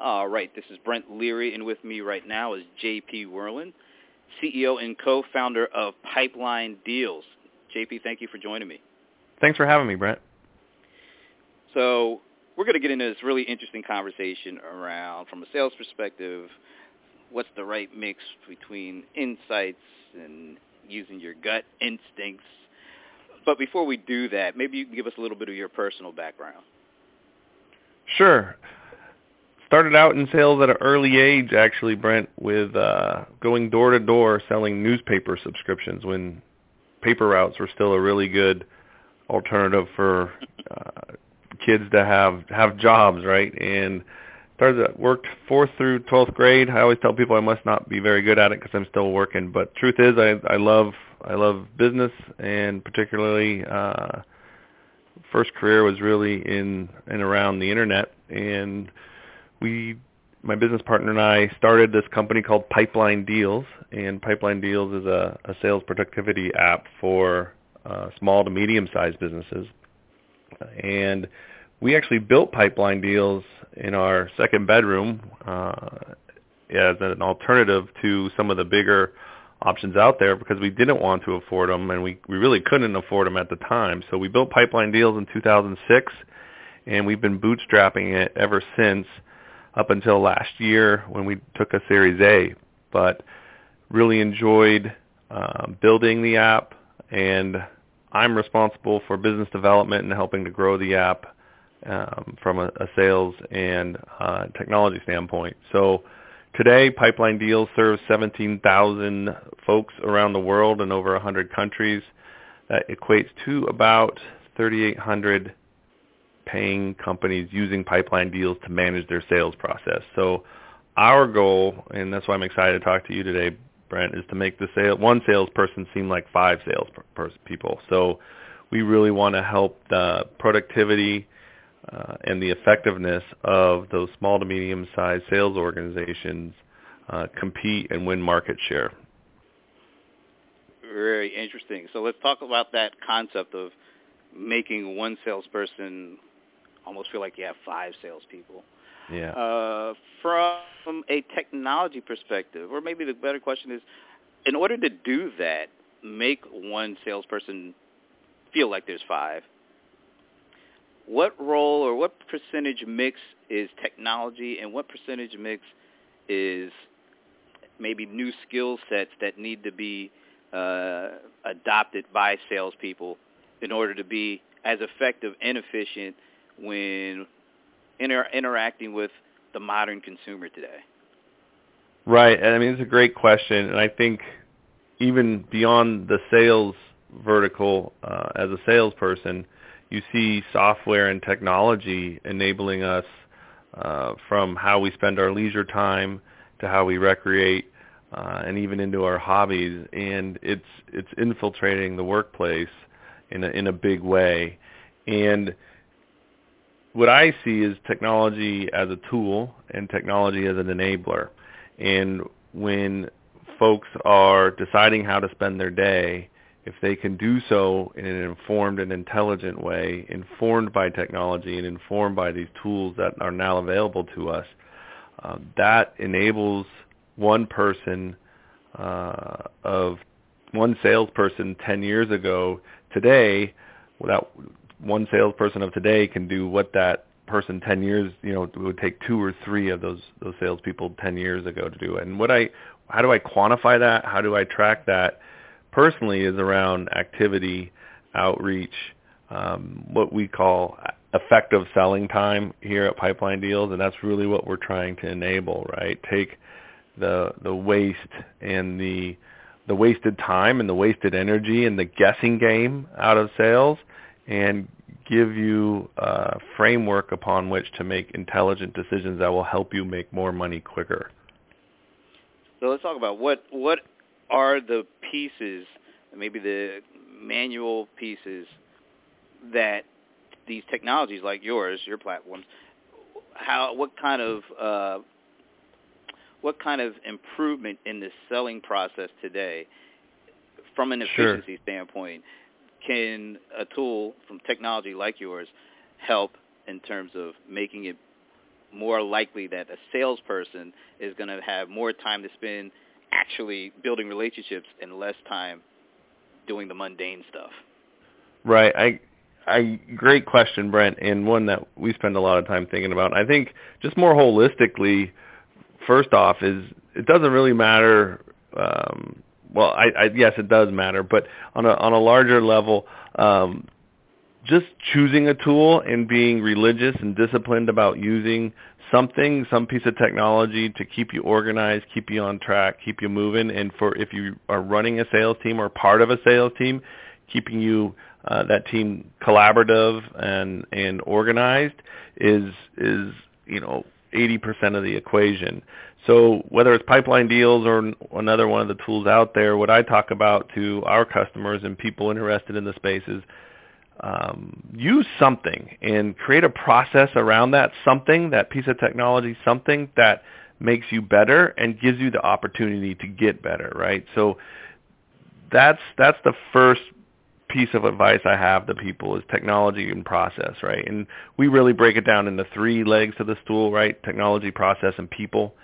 All right, this is Brent Leary, and with me right now is JP Werlin, CEO and co-founder of Pipeline Deals. JP, thank you for joining me. Thanks for having me, Brent. So we're going to get into this really interesting conversation around, from a sales perspective, what's the right mix between insights and using your gut instincts. But before we do that, maybe you can give us a little bit of your personal background. Sure. Started out in sales at an early age, actually, Brent, with uh, going door to door selling newspaper subscriptions when paper routes were still a really good alternative for uh, kids to have have jobs, right? And started worked fourth through twelfth grade. I always tell people I must not be very good at it because I'm still working. But truth is, I I love I love business, and particularly uh, first career was really in and around the internet. And we, my business partner and I, started this company called Pipeline Deals. And Pipeline Deals is a, a sales productivity app for uh, small to medium-sized businesses. And we actually built Pipeline Deals in our second bedroom uh, as an alternative to some of the bigger options out there because we didn't want to afford them and we, we really couldn't afford them at the time. So we built Pipeline Deals in 2006 and we've been bootstrapping it ever since up until last year when we took a Series A. But really enjoyed uh, building the app and I'm responsible for business development and helping to grow the app um, from a, a, sales and uh, technology standpoint. So today, Pipeline Deals serves 17,000 folks around the world in over 100 countries. That equates to about 3,800 paying companies using Pipeline Deals to manage their sales process. So our goal, and that's why I'm excited to talk to you today, Brent, is to make the sale one salesperson seem like five sales per, people. So we really want to help the productivity uh, and the effectiveness of those small to medium-sized sales organizations uh, compete and win market share. Very interesting. So let's talk about that concept of making one salesperson almost feel like you have five salespeople. Yeah. Uh, from a technology perspective, or maybe the better question is, in order to do that, make one salesperson feel like there's five, what role or what percentage mix is technology and what percentage mix is maybe new skill sets that need to be uh, adopted by salespeople in order to be as effective and efficient when inter- interacting with the modern consumer today? Right. And I mean, it's a great question. And I think even beyond the sales vertical uh, as a salesperson, you see software and technology enabling us uh, from how we spend our leisure time to how we recreate uh, and even into our hobbies. And it's it's infiltrating the workplace in a, in a big way. And what I see is technology as a tool and technology as an enabler. And when folks are deciding how to spend their day, if they can do so in an informed and intelligent way, informed by technology and informed by these tools that are now available to us, uh, that enables one person uh, of one salesperson 10 years ago today without one salesperson of today can do what that person 10 years, you know, it would take two or three of those those salespeople 10 years ago to do. And what I, how do I quantify that? How do I track that? Personally, is around activity, outreach, um, what we call effective selling time here at Pipeline Deals, and that's really what we're trying to enable. Right, take the the waste and the the wasted time and the wasted energy and the guessing game out of sales and give you a framework upon which to make intelligent decisions that will help you make more money quicker. So let's talk about what what are the pieces, maybe the manual pieces that these technologies like yours, your platforms, how what kind of uh, what kind of improvement in the selling process today from an efficiency sure. standpoint can a tool from technology like yours help in terms of making it more likely that a salesperson is going to have more time to spend actually building relationships and less time doing the mundane stuff. Right. I I great question, Brent, and one that we spend a lot of time thinking about. I think just more holistically, first off, is it doesn't really matter. Um, well, I, I yes, it does matter, but on a on a larger level, um, just choosing a tool and being religious and disciplined about using something, some piece of technology to keep you organized, keep you on track, keep you moving, and for if you are running a sales team or part of a sales team, keeping you uh, that team collaborative and and organized is is you know 80% of the equation. So whether it's pipeline deals or another one of the tools out there, what I talk about to our customers and people interested in the space is um, use something and create a process around that something, that piece of technology, something that makes you better and gives you the opportunity to get better, right? So that's that's the first piece of advice I have to people is technology and process, right? And we really break it down into three legs to the stool, right? Technology, process, and people.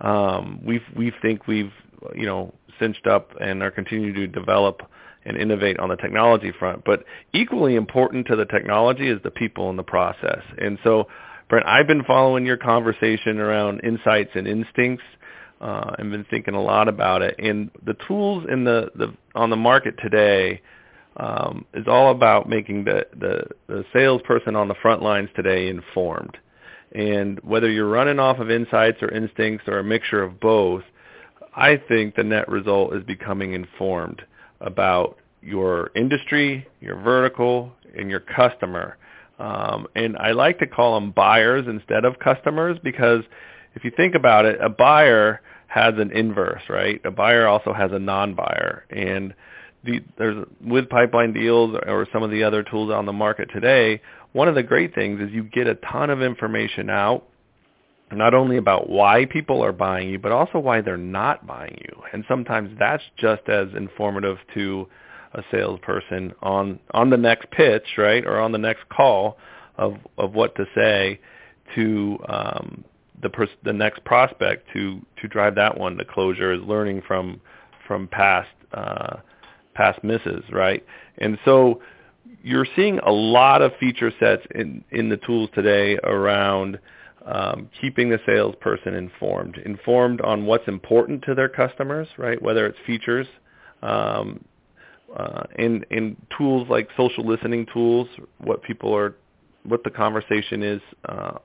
Um, we we think we've you know cinched up and are continuing to develop and innovate on the technology front. But equally important to the technology is the people and the process. And so, Brent, I've been following your conversation around insights and instincts. Uh, I've been thinking a lot about it. And the tools in the, the on the market today um, is all about making the, the, the salesperson on the front lines today informed. And whether you're running off of insights or instincts or a mixture of both, I think the net result is becoming informed about your industry, your vertical, and your customer. Um, and I like to call them buyers instead of customers because if you think about it, a buyer has an inverse, right? A buyer also has a non-buyer. And the, there's with pipeline deals or some of the other tools on the market today, one of the great things is you get a ton of information out not only about why people are buying you, but also why they're not buying you. And sometimes that's just as informative to a salesperson on on the next pitch, right, or on the next call of of what to say to um, the pers- the next prospect to to drive that one to closure is learning from from past uh, past misses, right? And so you're seeing a lot of feature sets in in the tools today around um, keeping the salesperson informed, informed on what's important to their customers, right? Whether it's features, um, uh, in in tools like social listening tools, what people are, what the conversation is uh,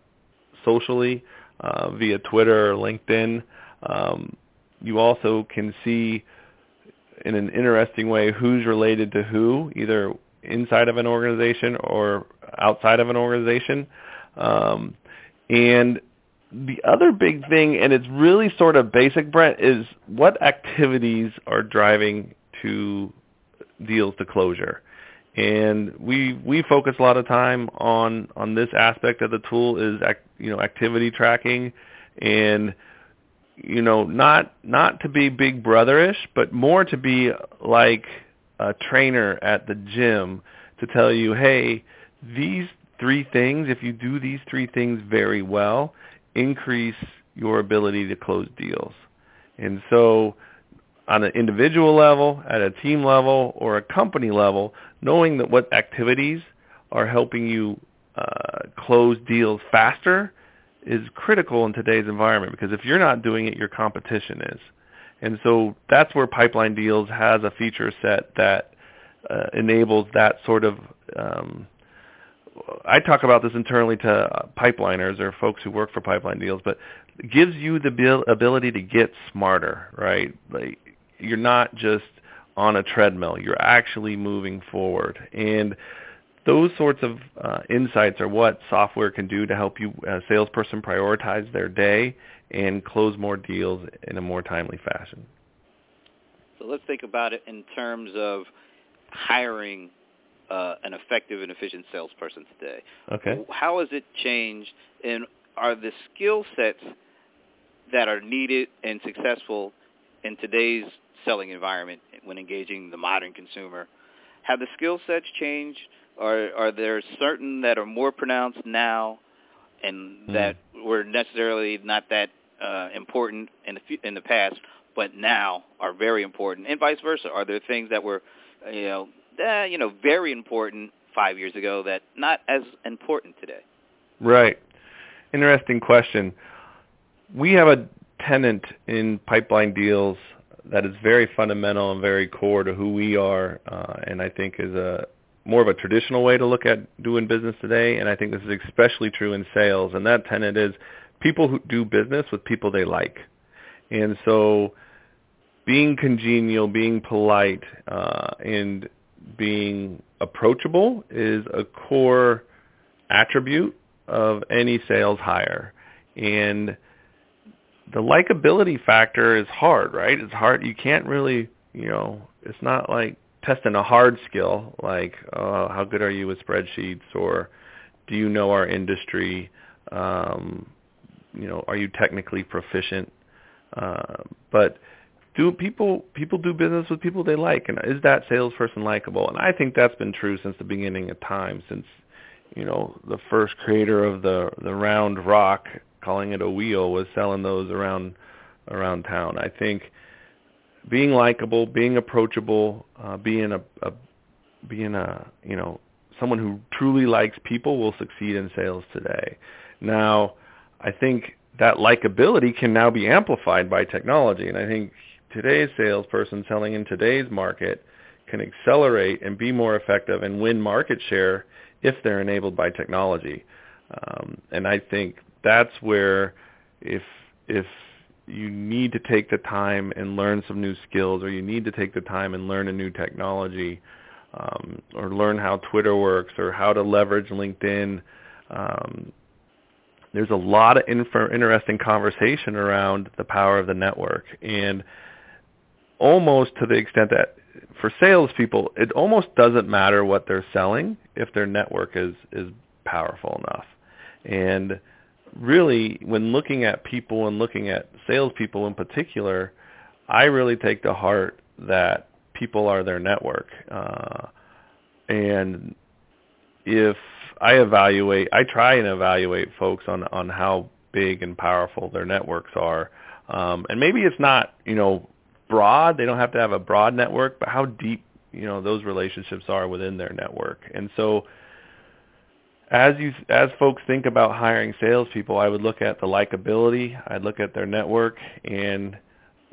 socially uh, via Twitter or LinkedIn. Um, you also can see in an interesting way who's related to who, either inside of an organization or outside of an organization. Um, and the other big thing, and it's really sort of basic, Brent, is what activities are driving to deals to closure. And we we focus a lot of time on on this aspect of the tool is you know activity tracking and you know not not to be big brotherish but more to be like a trainer at the gym to tell you hey these three things, if you do these three things very well, increase your ability to close deals. And so on an individual level, at a team level, or a company level, knowing that what activities are helping you uh, close deals faster is critical in today's environment because if you're not doing it, your competition is. And so that's where Pipeline Deals has a feature set that uh, enables that sort of um, I talk about this internally to pipeliners or folks who work for pipeline deals, but gives you the ability to get smarter, right? Like you're not just on a treadmill; you're actually moving forward, and those sorts of uh, insights are what software can do to help you, a salesperson, prioritize their day and close more deals in a more timely fashion. So let's think about it in terms of hiring uh, an effective and efficient salesperson today. Okay. How has it changed, and are the skill sets that are needed and successful in today's selling environment when engaging the modern consumer, have the skill sets changed? Or are there certain that are more pronounced now and hmm. that were necessarily not that uh, important in the in the past, but now are very important, and vice versa? Are there things that were, you know, uh, you know, very important five years ago that not as important today? Right. Interesting question. We have a tenant in pipeline deals that is very fundamental and very core to who we are, uh, and I think is a more of a traditional way to look at doing business today. And I think this is especially true in sales. And that tenet is people who do business with people they like. And so being congenial, being polite, uh, and being approachable is a core attribute of any sales hire. And the likability factor is hard, right? It's hard. You can't really, you know, it's not like testing a hard skill like uh, how good are you with spreadsheets or do you know our industry? Um, you know, are you technically proficient? Uh, but do people people do business with people they like, and is that salesperson likable? And I think that's been true since the beginning of time, since you know the first creator of the the round rock, calling it a wheel, was selling those around around town. I think being likable, being approachable, uh, being a, a being a you know someone who truly likes people will succeed in sales today. Now, I think that likability can now be amplified by technology, and I think today's salesperson selling in today's market can accelerate and be more effective and win market share if they're enabled by technology. Um, and I think that's where if if you need to take the time and learn some new skills or you need to take the time and learn a new technology um, or learn how Twitter works or how to leverage LinkedIn. Um, there's a lot of interesting conversation around the power of the network and almost to the extent that for salespeople, it almost doesn't matter what they're selling if their network is, is powerful enough. And really, when looking at people and looking at salespeople in particular, I really take to heart that people are their network. Uh, and if I evaluate, I try and evaluate folks on on how big and powerful their networks are. Um, and maybe it's not, you know, broad. They don't have to have a broad network, but how deep, you know, those relationships are within their network. And so as you as folks think about hiring salespeople, I would look at the likability. I'd look at their network, and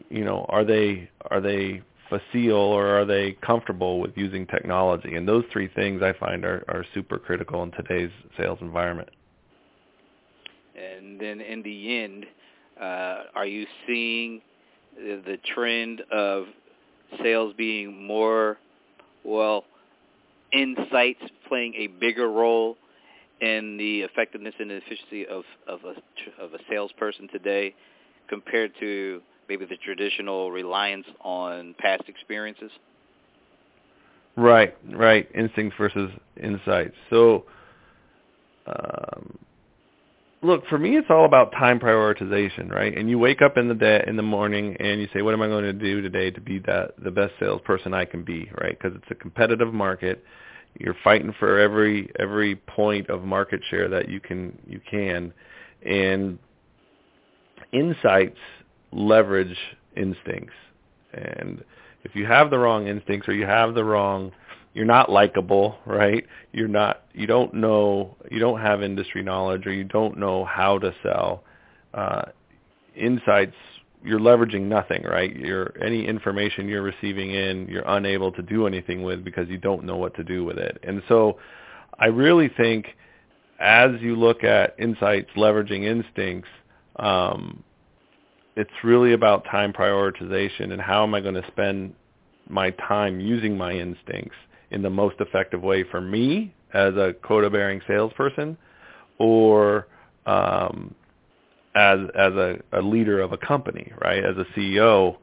you know, are they are they facile or are they comfortable with using technology? And those three things I find are, are super critical in today's sales environment. And then in the end, uh, are you seeing the trend of sales being more, well, insights playing a bigger role in the effectiveness and efficiency of of a of a salesperson today compared to maybe the traditional reliance on past experiences? Right, right. Instincts versus insights. So, um, look, for me, it's all about time prioritization, right? And you wake up in the day in the morning and you say, "What am I going to do today to be that the best salesperson I can be?" Right? Because it's a competitive market you're fighting for every every point of market share that you can you can. And insights leverage instincts. And if you have the wrong instincts or you have the wrong you're not likable right? You're not you don't know you don't have industry knowledge or you don't know how to sell. Uh, insights you're leveraging nothing, right? You're any information you're receiving in, you're unable to do anything with because you don't know what to do with it. And so I really think as you look at insights leveraging instincts, um, it's really about time prioritization and how am I going to spend my time using my instincts in the most effective way for me as a quota-bearing salesperson or um, as as a, a leader of a company, right? As a CEO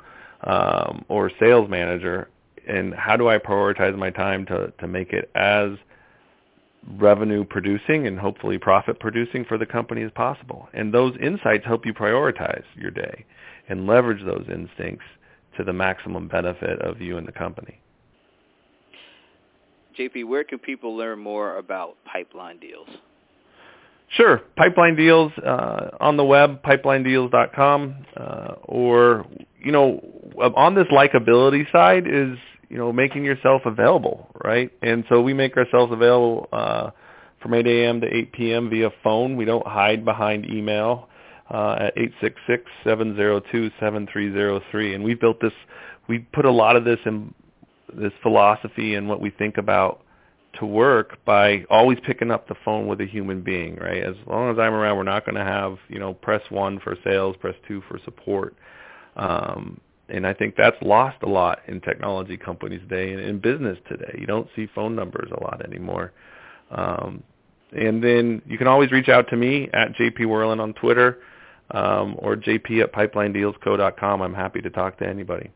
um, or sales manager, and how do I prioritize my time to to make it as revenue producing and hopefully profit producing for the company as possible? And those insights help you prioritize your day and leverage those instincts to the maximum benefit of you and the company. JP, where can people learn more about pipeline deals? Sure. Pipeline deals uh, on the web, pipelinedeals.com, uh, or you know, on this likability side is you know making yourself available, right? And so we make ourselves available uh, from 8 a.m. to 8 p.m. via phone. We don't hide behind email uh, at 866-702-7303. And we built this. We put a lot of this in this philosophy and what we think about to work by always picking up the phone with a human being, right? As long as I'm around, we're not going to have, you know, press one for sales, press two for support. Um, and I think that's lost a lot in technology companies today and in business today. You don't see phone numbers a lot anymore. Um, and then you can always reach out to me at JP on Twitter um, or jp at pipelinedealsco.com. I'm happy to talk to anybody.